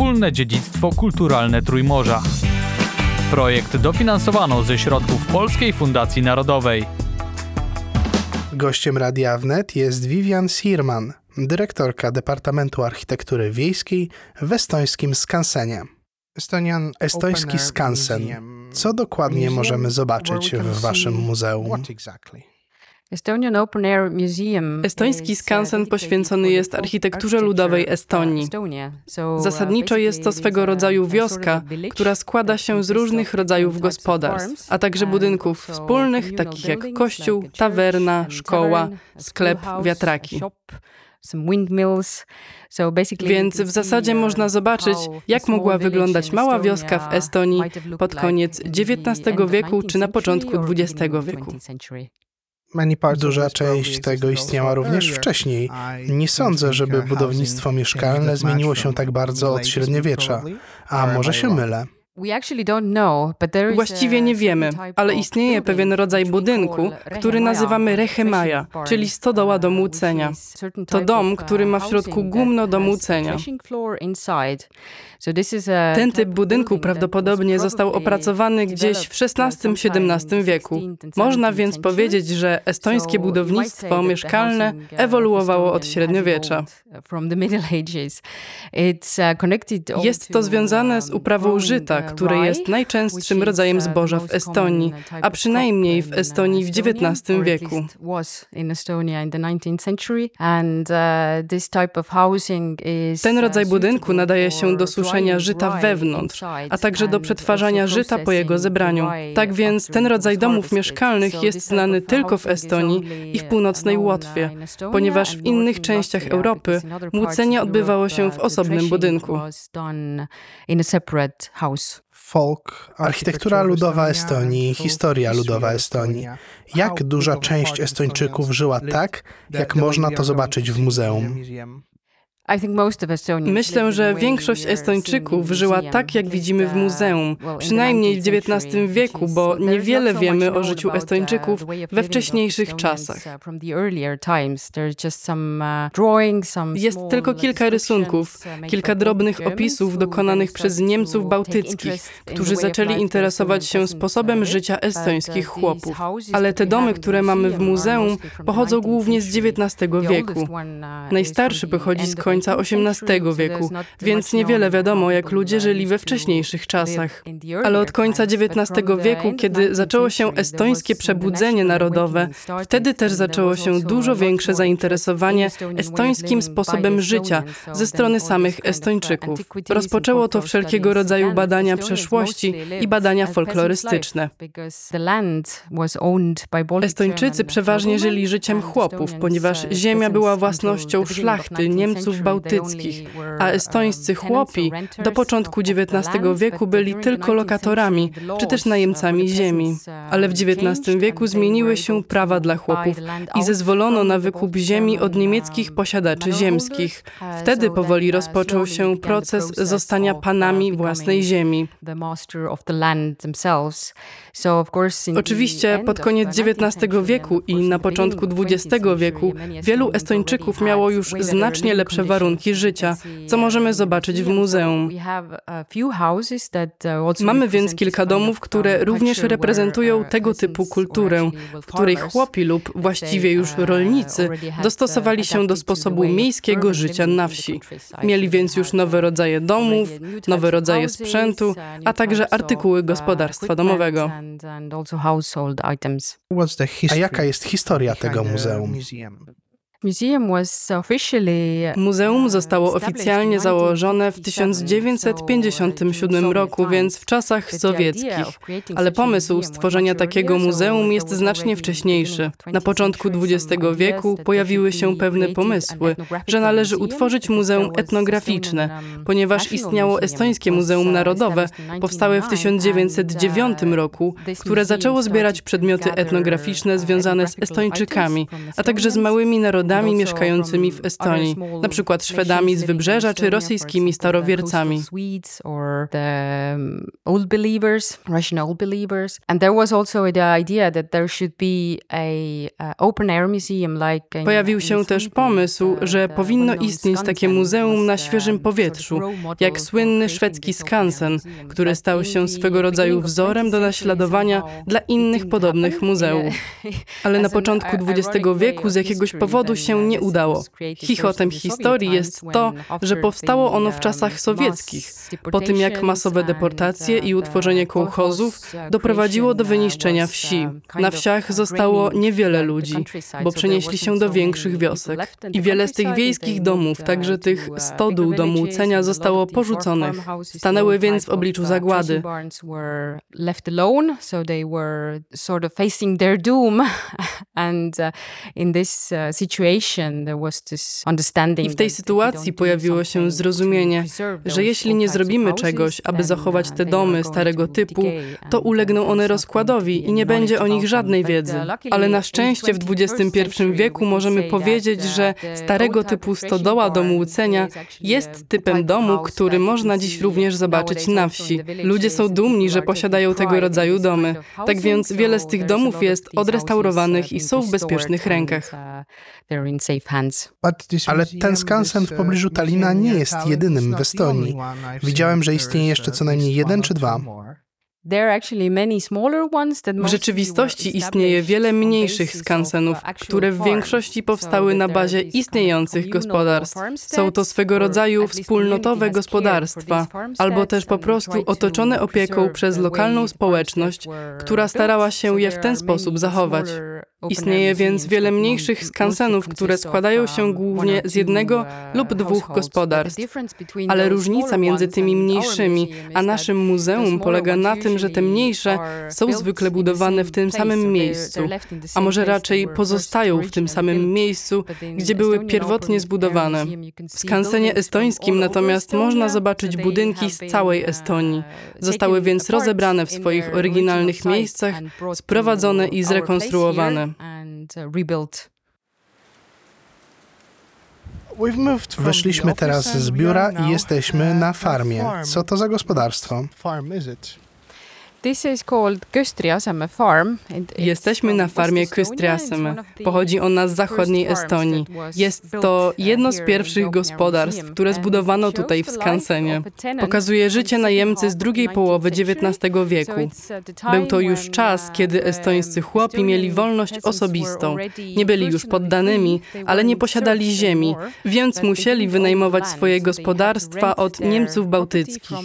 wspólne dziedzictwo kulturalne Trójmorza. Projekt dofinansowano ze środków Polskiej Fundacji Narodowej. Gościem Radia Wnet jest Vivian Sirman, dyrektorka Departamentu Architektury Wiejskiej w estońskim Skansenie. Estoński Skansen. Co dokładnie możemy zobaczyć w waszym muzeum? Estoński skansen poświęcony jest architekturze ludowej Estonii. Zasadniczo jest to swego rodzaju wioska, która składa się z różnych rodzajów gospodarstw, a także budynków wspólnych, takich jak kościół, tawerna, szkoła, sklep, wiatraki. Więc w zasadzie można zobaczyć, jak mogła wyglądać mała wioska w Estonii pod koniec XIX wieku czy na początku XX wieku. Duża część tego istniała również wcześniej. Nie sądzę, żeby budownictwo mieszkalne zmieniło się tak bardzo od średniowiecza, a może się mylę. Właściwie nie wiemy, ale istnieje pewien rodzaj budynku, który nazywamy rechemaja, czyli stodoła do młócenia. To dom, który ma w środku gumno do młócenia. Ten typ budynku prawdopodobnie został opracowany gdzieś w XVI-XVII wieku. Można więc powiedzieć, że estońskie budownictwo mieszkalne ewoluowało od średniowiecza. Jest to związane z uprawą żyta, które jest najczęstszym rodzajem zboża w Estonii, a przynajmniej w Estonii w XIX wieku. Ten rodzaj budynku nadaje się do suszenia żyta wewnątrz, a także do przetwarzania żyta po jego zebraniu. Tak więc ten rodzaj domów mieszkalnych jest znany tylko w Estonii i w północnej Łotwie, ponieważ w innych częściach Europy młócenie odbywało się w osobnym budynku folk, architektura ludowa Estonii, historia ludowa Estonii. Jak duża część Estończyków żyła tak, jak można to zobaczyć w muzeum? Myślę, że większość Estończyków żyła tak, jak widzimy w muzeum, przynajmniej w XIX wieku, bo niewiele wiemy o życiu Estończyków we wcześniejszych czasach. Jest tylko kilka rysunków, kilka drobnych opisów dokonanych przez Niemców bałtyckich, którzy zaczęli interesować się sposobem życia estońskich chłopów. Ale te domy, które mamy w muzeum, pochodzą głównie z XIX wieku. Najstarszy pochodzi z końca końca XVIII wieku, więc niewiele wiadomo, jak ludzie żyli we wcześniejszych czasach. Ale od końca XIX wieku, kiedy zaczęło się estońskie przebudzenie narodowe, wtedy też zaczęło się dużo większe zainteresowanie estońskim sposobem życia ze strony samych Estończyków. Rozpoczęło to wszelkiego rodzaju badania przeszłości i badania folklorystyczne. Estończycy przeważnie żyli życiem chłopów, ponieważ ziemia była własnością szlachty, Niemców, bałtyckich, a estońscy chłopi do początku XIX wieku byli tylko lokatorami czy też najemcami ziemi. Ale w XIX wieku zmieniły się prawa dla chłopów i zezwolono na wykup ziemi od niemieckich posiadaczy ziemskich. Wtedy powoli rozpoczął się proces zostania panami własnej ziemi. Oczywiście pod koniec XIX wieku i na początku XX wieku wielu Estończyków miało już znacznie lepsze warunki życia, co możemy zobaczyć w muzeum. Mamy więc kilka domów, które również reprezentują tego typu kulturę, w której chłopi lub właściwie już rolnicy dostosowali się do sposobu miejskiego życia na wsi. Mieli więc już nowe rodzaje domów, nowe rodzaje sprzętu, a także artykuły gospodarstwa domowego. A jaka jest historia tego muzeum? Muzeum zostało oficjalnie założone w 1957 roku, więc w czasach sowieckich. Ale pomysł stworzenia takiego muzeum jest znacznie wcześniejszy. Na początku XX wieku pojawiły się pewne pomysły, że należy utworzyć muzeum etnograficzne, ponieważ istniało Estońskie Muzeum Narodowe, powstałe w 1909 roku, które zaczęło zbierać przedmioty etnograficzne związane z Estończykami, a także z małymi narodami Szwedami mieszkającymi w Estonii, na przykład Szwedami z wybrzeża czy rosyjskimi starowiercami. A uh. Pojawił się też pomysł, że powinno istnieć takie muzeum na świeżym powietrzu, jak słynny szwedzki skansen, który stał się swego rodzaju wzorem do naśladowania dla innych podobnych muzeów. Ale na początku XX wieku z jakiegoś powodu się nie udało. Chichotem historii jest to, że powstało ono w czasach sowieckich, po tym jak masowe deportacje i utworzenie kołchozów doprowadziło do wyniszczenia wsi. Na wsiach zostało niewiele ludzi, bo przenieśli się do większych wiosek. I wiele z tych wiejskich domów, także tych stodół do młócenia, zostało porzuconych. Stanęły więc w obliczu zagłady. I w tej sytuacji pojawiło się zrozumienie, że jeśli nie zrobimy czegoś, aby zachować te domy starego typu, to ulegną one rozkładowi i nie będzie o nich żadnej wiedzy. Ale na szczęście w XXI wieku możemy powiedzieć, że starego typu stodoła do młócenia jest typem domu, który można dziś również zobaczyć na wsi. Ludzie są dumni, że posiadają tego rodzaju domy. Tak więc wiele z tych domów jest odrestaurowanych i są w bezpiecznych rękach. Ale ten skansen w pobliżu Talina nie jest jedynym w Estonii. Widziałem, że istnieje jeszcze co najmniej jeden czy dwa. W rzeczywistości istnieje wiele mniejszych skansenów, które w większości powstały na bazie istniejących gospodarstw. Są to swego rodzaju wspólnotowe gospodarstwa, albo też po prostu otoczone opieką przez lokalną społeczność, która starała się je w ten sposób zachować. Istnieje więc wiele mniejszych skansenów, które składają się głównie z jednego lub dwóch gospodarstw. Ale różnica między tymi mniejszymi a naszym muzeum polega na tym, że te mniejsze są zwykle budowane w tym samym miejscu, a może raczej pozostają w tym samym miejscu, gdzie były pierwotnie zbudowane. W skansenie estońskim natomiast można zobaczyć budynki z całej Estonii. Zostały więc rozebrane w swoich oryginalnych miejscach, sprowadzone i zrekonstruowane. Weszliśmy teraz z biura i jesteśmy na farmie. Co to za gospodarstwo? Jesteśmy na farmie Kystriaseme. Pochodzi ona z zachodniej Estonii. Jest to jedno z pierwszych gospodarstw, które zbudowano tutaj w Skansenie. Pokazuje życie najemcy z drugiej połowy XIX wieku. Był to już czas, kiedy estońscy chłopi mieli wolność osobistą. Nie byli już poddanymi, ale nie posiadali ziemi, więc musieli wynajmować swoje gospodarstwa od Niemców bałtyckich.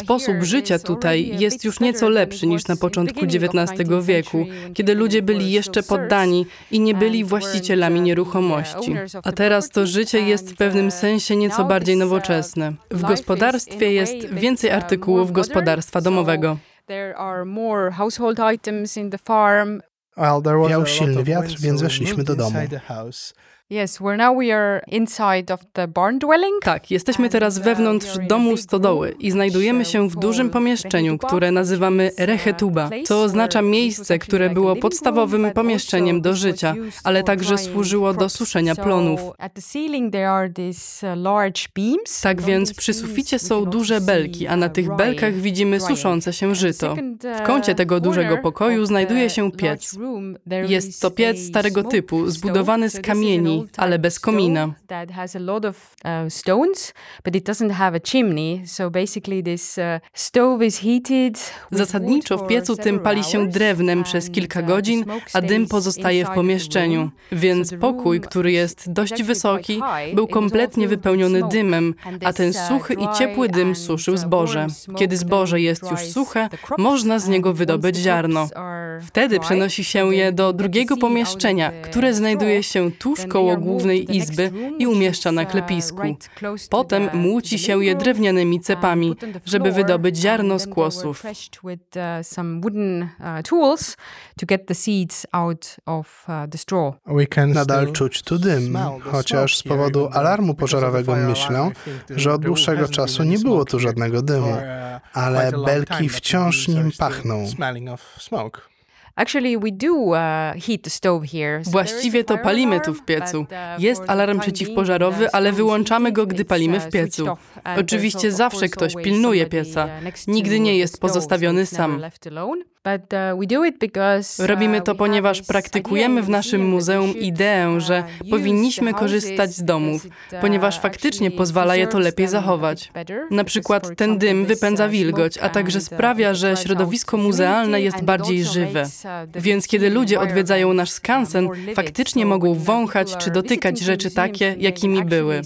Sposób życia tutaj jest już nieco lepszy niż na początku XIX wieku, kiedy ludzie byli jeszcze poddani i nie byli właścicielami nieruchomości. A teraz to życie jest w pewnym sensie nieco bardziej nowoczesne. W gospodarstwie jest więcej artykułów gospodarstwa domowego. Wiał silny wiatr, więc weszliśmy do domu. Yes, we're now we are inside of the barn dwelling. Tak, jesteśmy teraz wewnątrz domu stodoły i znajdujemy się w dużym pomieszczeniu, które nazywamy rechetuba, co oznacza miejsce, które było podstawowym pomieszczeniem do życia, ale także służyło do suszenia plonów. Tak więc przy suficie są duże belki, a na tych belkach widzimy suszące się żyto. W kącie tego dużego pokoju znajduje się piec. Jest to piec starego typu, zbudowany z kamieni, ale bez komina. Zasadniczo w piecu tym pali się drewnem przez kilka godzin, a dym pozostaje w pomieszczeniu. Więc pokój, który jest dość wysoki, był kompletnie wypełniony dymem, a ten suchy i ciepły dym suszył zboże. Kiedy zboże jest już suche, można z niego wydobyć ziarno. Wtedy przenosi się je do drugiego pomieszczenia, które znajduje się tuż koło głównej izby i umieszcza na klepisku. Potem młóci się je drewnianymi cepami, żeby wydobyć ziarno z kłosów. Nadal czuć tu dym, chociaż z powodu alarmu pożarowego myślę, że od dłuższego czasu nie było tu żadnego dymu, ale belki wciąż nim pachną. Właściwie to palimy tu w piecu. Jest alarm przeciwpożarowy, ale wyłączamy go, gdy palimy w piecu. Oczywiście zawsze ktoś pilnuje pieca. Nigdy nie jest pozostawiony sam. Robimy to, ponieważ praktykujemy w naszym muzeum ideę, że powinniśmy korzystać z domów, ponieważ faktycznie pozwala je to lepiej zachować. Na przykład ten dym wypędza wilgoć, a także sprawia, że środowisko muzealne jest bardziej żywe. Więc kiedy ludzie odwiedzają nasz skansen, faktycznie mogą wąchać czy dotykać rzeczy takie, jakimi były.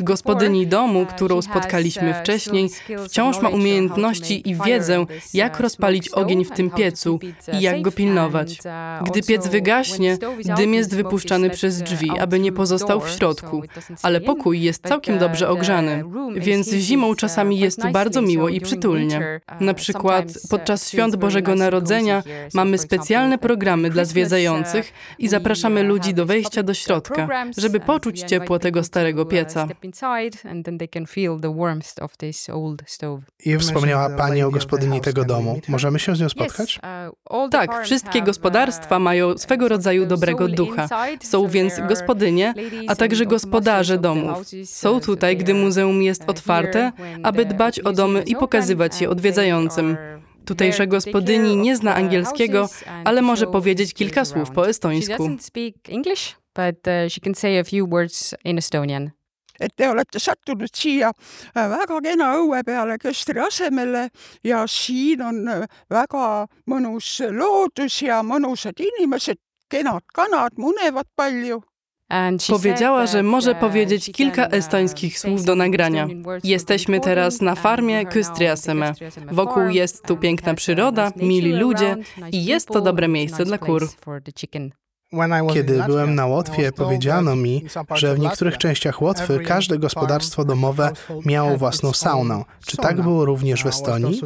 Gospodyni domu, którą spotkaliśmy wcześniej, wciąż ma umiejętności i wiedzę, jak rozpalić ogień w tym piecu i jak go pilnować. Gdy piec wygaśnie, dym jest wypuszczany przez drzwi, aby nie pozostał w środku, ale pokój jest całkiem dobrze ogrzany, więc zimą czasami jest tu bardzo miło i przytulnie. Na przykład podczas świąt Bożego Narodzenia mamy specjalne programy dla zwiedzających i zapraszamy ludzi do wejścia do środka, żeby poczuć ciepło tego starego pieca. I wspomniała Pani o gospodyni tego domu. Możemy się z nią spotkać? Tak, wszystkie gospodarstwa mają swego rodzaju dobrego ducha. Są więc gospodynie, a także gospodarze domów. Są tutaj, gdy muzeum jest otwarte, aby dbać o domy i pokazywać je odwiedzającym. Tutejsza gospodyni nie zna angielskiego, ale może powiedzieć kilka słów po estońsku. Et te olete sattunud siia väga kena õue peale köstri asemele ja siin on väga mõnus loodus ja mõnusad inimesed, kenad kanad munevad palju. Powiedziała, że może powiedzieć kilka estońskich słów do nagrania. Jesteśmy teraz na farmie Kystriaseme. Wokół jest tu piękna przyroda, mili ludzie i jest to dobre miejsce dla kur. Kiedy byłem na Łotwie, powiedziano mi, że w niektórych częściach Łotwy każde gospodarstwo domowe miało własną saunę. Czy tak było również w Estonii?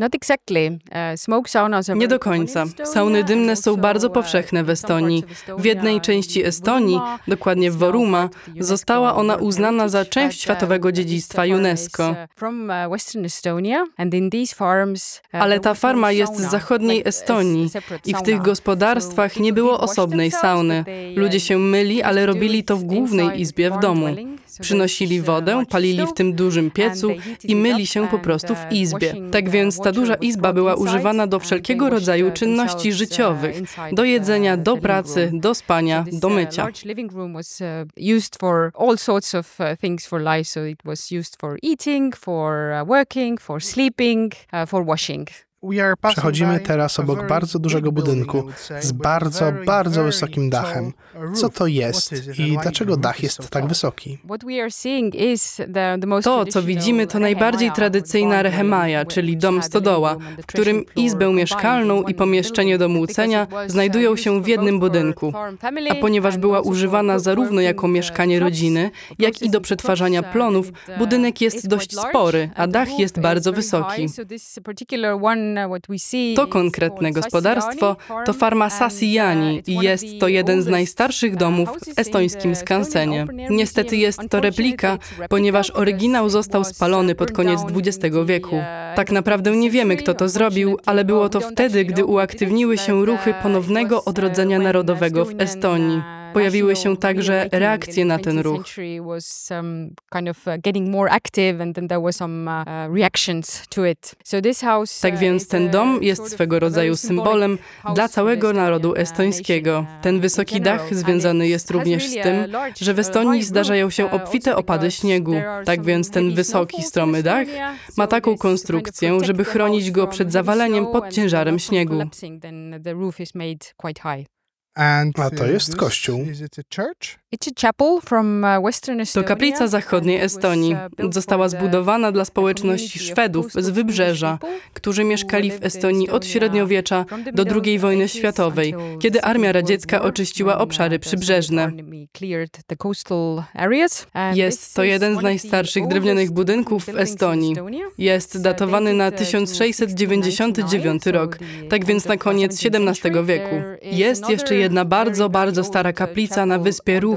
Uh, Nie do końca. Sauny dymne są bardzo powszechne w Estonii. W jednej części Estonii, dokładnie w Voruma, została ona uznana za część światowego dziedzictwa UNESCO. Ale ta farma jest z zachodniej Estonii i w tych gospodarstwach nie było osobnej sauny. Ludzie się myli, ale robili to w głównej izbie w domu. Przynosili wodę, palili w tym dużym piecu i myli się po prostu w izbie. Tak więc ta duża izba była używana do wszelkiego rodzaju czynności życiowych, do jedzenia, do pracy, do spania, do mycia. Przechodzimy teraz obok bardzo dużego budynku z bardzo, bardzo wysokim dachem. Co to jest i dlaczego dach jest tak wysoki? To, co widzimy, to najbardziej tradycyjna rehemaja, czyli dom stodoła, w którym izbę mieszkalną i pomieszczenie do młócenia znajdują się w jednym budynku. A ponieważ była używana zarówno jako mieszkanie rodziny, jak i do przetwarzania plonów, budynek jest dość spory, a dach jest bardzo wysoki. To konkretne gospodarstwo to farma Sasijani i jest to jeden z najstarszych domów w estońskim skansenie. Niestety jest to replika, ponieważ oryginał został spalony pod koniec XX wieku. Tak naprawdę nie wiemy, kto to zrobił, ale było to wtedy, gdy uaktywniły się ruchy ponownego odrodzenia narodowego w Estonii pojawiły się także reakcje na ten ruch. Tak więc ten dom jest swego rodzaju symbolem dla całego narodu estońskiego. Ten wysoki dach związany jest również z tym, że w Estonii zdarzają się obfite opady śniegu. Tak więc ten wysoki, stromy dach ma taką konstrukcję, żeby chronić go przed zawaleniem pod ciężarem śniegu. A to jest kościół. To kaplica zachodniej Estonii. Została zbudowana dla społeczności Szwedów z wybrzeża, którzy mieszkali w Estonii od średniowiecza do II wojny światowej, kiedy armia radziecka oczyściła obszary przybrzeżne. Jest to jeden z najstarszych drewnianych budynków w Estonii. Jest datowany na 1699 rok, tak więc na koniec XVII wieku. Jest jeszcze jedna bardzo, bardzo stara kaplica na wyspie Ruch,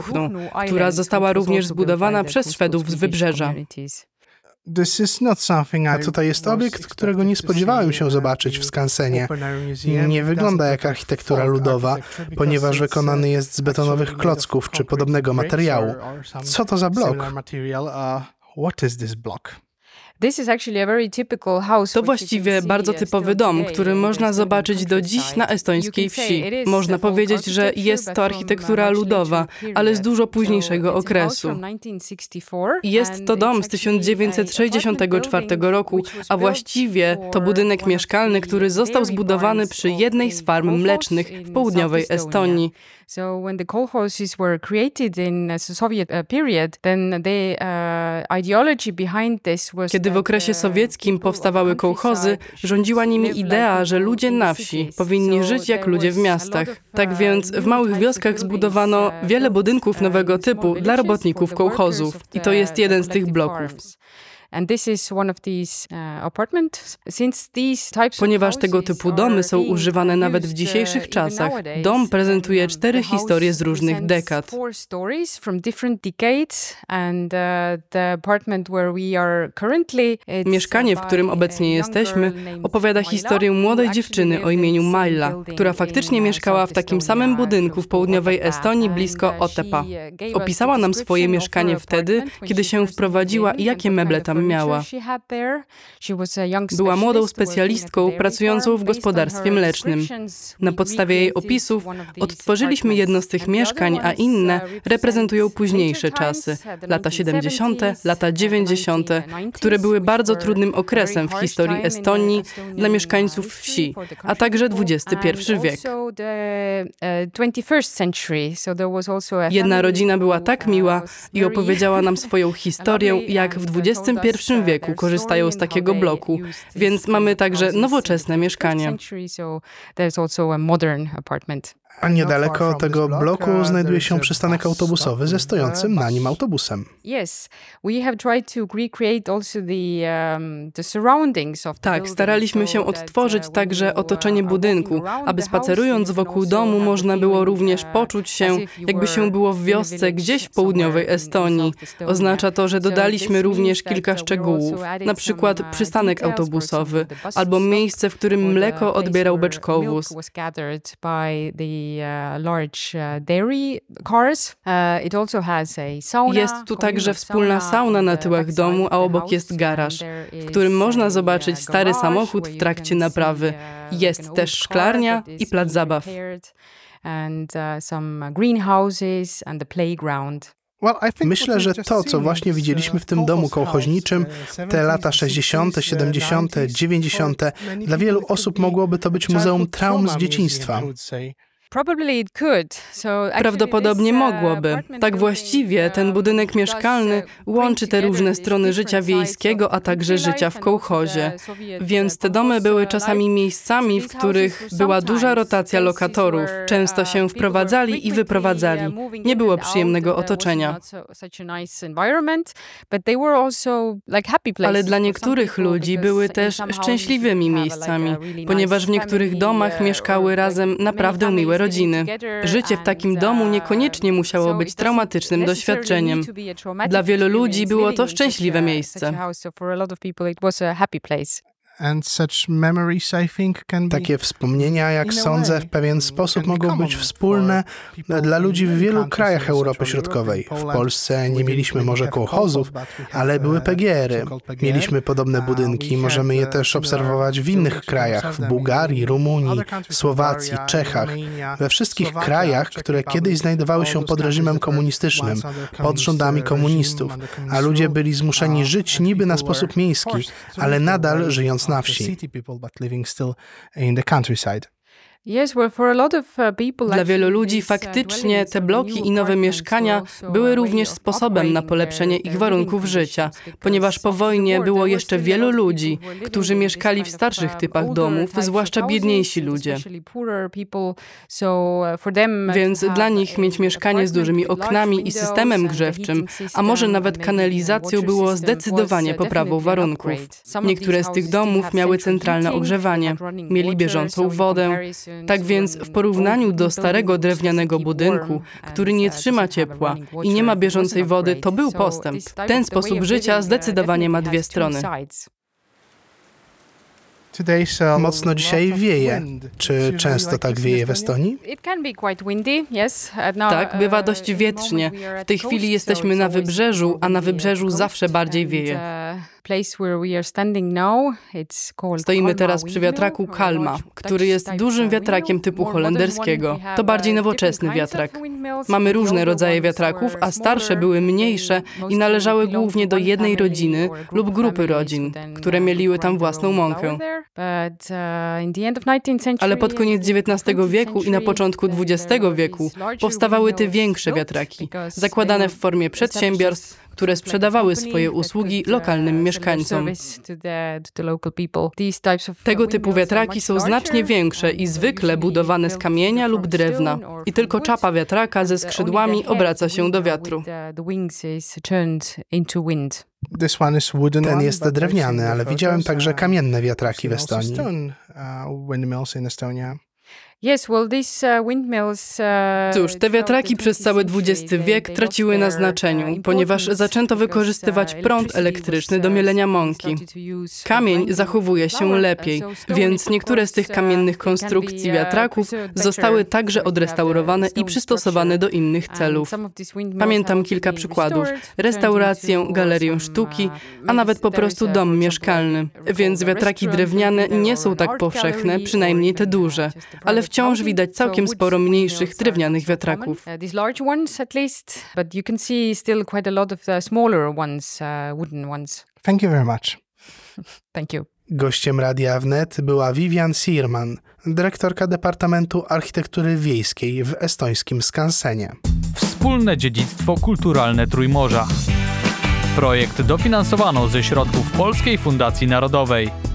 która została również zbudowana przez Szwedów z wybrzeża. A tutaj jest obiekt, którego nie spodziewałem się zobaczyć w skansenie. Nie wygląda jak architektura ludowa, ponieważ wykonany jest z betonowych klocków czy podobnego materiału. Co to za blok? To właściwie bardzo typowy dom, który można zobaczyć do dziś na estońskiej wsi. Można powiedzieć, że jest to architektura ludowa, ale z dużo późniejszego okresu. Jest to dom z 1964 roku, a właściwie to budynek mieszkalny, który został zbudowany przy jednej z farm mlecznych w południowej Estonii. So when the kolkhozes were created in the Soviet uh, period, then the uh, ideology behind this was Kiedy w okresie sowieckim powstawały kołchozy, rządziła nimi idea, że ludzie na wsi powinni żyć jak ludzie w miastach. Tak więc w małych wioskach zbudowano wiele budynków nowego typu dla robotników kołchozów. I to jest jeden z tych bloków. Ponieważ tego typu domy są używane nawet w dzisiejszych czasach, dom prezentuje cztery historie z różnych dekad. Mieszkanie, w którym obecnie jesteśmy, opowiada historię młodej dziewczyny o imieniu Maila, która faktycznie mieszkała w takim samym budynku w południowej Estonii blisko Otepa. Opisała nam swoje mieszkanie wtedy, kiedy się wprowadziła i jakie meble tam miała. Była młodą specjalistką pracującą w gospodarstwie mlecznym. Na podstawie jej opisów odtworzyliśmy jedno z tych mieszkań, a inne reprezentują późniejsze czasy, lata 70., lata 90., które były bardzo trudnym okresem w historii Estonii dla mieszkańców wsi, a także XXI wiek. Jedna rodzina była tak miła i opowiedziała nam swoją historię, jak w XXI wieku korzystają z takiego bloku, więc mamy także nowoczesne mieszkanie. A niedaleko tego bloku znajduje się przystanek autobusowy ze stojącym na nim autobusem. Tak, staraliśmy się odtworzyć także otoczenie budynku, aby spacerując wokół domu można było również poczuć się, jakby się było w wiosce gdzieś w południowej Estonii. Oznacza to, że dodaliśmy również kilka szczegółów, na przykład przystanek autobusowy albo miejsce, w którym mleko odbierał beczkowóz. Jest tu także wspólna sauna na tyłach domu, a obok jest garaż, w którym można uh, zobaczyć stary samochód w trakcie naprawy. uh, Jest też szklarnia i plac zabaw. And uh, some greenhouses and the playground. Myślę, że to, co właśnie widzieliśmy w tym domu kołchoźniczym, te lata 60., 70., 90., dla wielu osób mogłoby to być muzeum traum z dzieciństwa. Prawdopodobnie mogłoby. Tak właściwie ten budynek mieszkalny łączy te różne strony życia wiejskiego, a także życia w kołchozie. Więc te domy były czasami miejscami, w których była duża rotacja lokatorów. Często się wprowadzali i wyprowadzali. Nie było przyjemnego otoczenia. Ale dla niektórych ludzi były też szczęśliwymi miejscami, ponieważ w niektórych domach mieszkały razem naprawdę miłe rodziny. Życie w takim domu niekoniecznie musiało być traumatycznym doświadczeniem. Dla wielu ludzi było to szczęśliwe miejsce. Takie wspomnienia, jak sądzę, w pewien sposób mogą być wspólne dla ludzi w wielu krajach Europy Środkowej. W Polsce nie mieliśmy może kołchozów, ale były PGR-y. Mieliśmy podobne budynki, możemy je też obserwować w innych krajach, w Bułgarii, Rumunii, Słowacji, Czechach. We wszystkich krajach, które kiedyś znajdowały się pod reżimem komunistycznym, pod rządami komunistów, a ludzie byli zmuszeni żyć niby na sposób miejski, ale nadal żyjąc it's not city people, but living still in the countryside. Dla wielu ludzi faktycznie te bloki i nowe mieszkania były również sposobem na polepszenie ich warunków życia, ponieważ po wojnie było jeszcze wielu ludzi, którzy mieszkali w starszych typach domów, zwłaszcza biedniejsi ludzie. Więc dla nich mieć mieszkanie z dużymi oknami i systemem grzewczym, a może nawet kanalizacją było zdecydowanie poprawą warunków. Niektóre z tych domów miały centralne ogrzewanie, mieli bieżącą wodę, Tak więc w porównaniu do starego drewnianego budynku, który nie trzyma ciepła i nie ma bieżącej wody, to był postęp. Ten sposób życia zdecydowanie ma dwie strony. Mocno dzisiaj wieje. Czy często tak wieje w Estonii? Tak, bywa dość wietrznie. W tej chwili jesteśmy na wybrzeżu, a na wybrzeżu zawsze bardziej wieje. Stoimy teraz przy wiatraku Kalma, który jest dużym wiatrakiem typu holenderskiego. To bardziej nowoczesny wiatrak. Mamy różne rodzaje wiatraków, a starsze były mniejsze i należały głównie do jednej rodziny lub grupy rodzin, które mieliły tam własną mąkę. Ale pod koniec XIX wieku i na początku XX wieku powstawały te większe wiatraki, zakładane w formie przedsiębiorstw, które sprzedawały swoje usługi lokalnym mieszkańcom. Tego typu wiatraki są znacznie większe i zwykle budowane z kamienia lub drewna. I tylko czapa wiatraka ze skrzydłami obraca się do wiatru. Ten jest drewniany, ale widziałem także kamienne wiatraki w Estonii. Cóż, te wiatraki przez cały XX wiek traciły na znaczeniu, ponieważ zaczęto wykorzystywać prąd elektryczny do mielenia mąki. Kamień zachowuje się lepiej, więc niektóre z tych kamiennych konstrukcji wiatraków zostały także odrestaurowane i przystosowane do innych celów. Pamiętam kilka przykładów: restaurację, galerię sztuki, a nawet po prostu dom mieszkalny. Więc wiatraki drewniane nie są tak powszechne, przynajmniej te duże, ale wciąż widać całkiem sporo mniejszych drewnianych wiatraków. Thank you very much. Thank you. Gościem Radia Wnet była Vivian Sierman, dyrektorka Departamentu Architektury Wiejskiej w estońskim Skansenie. Wspólne dziedzictwo kulturalne Trójmorza. Projekt dofinansowano ze środków Polskiej Fundacji Narodowej.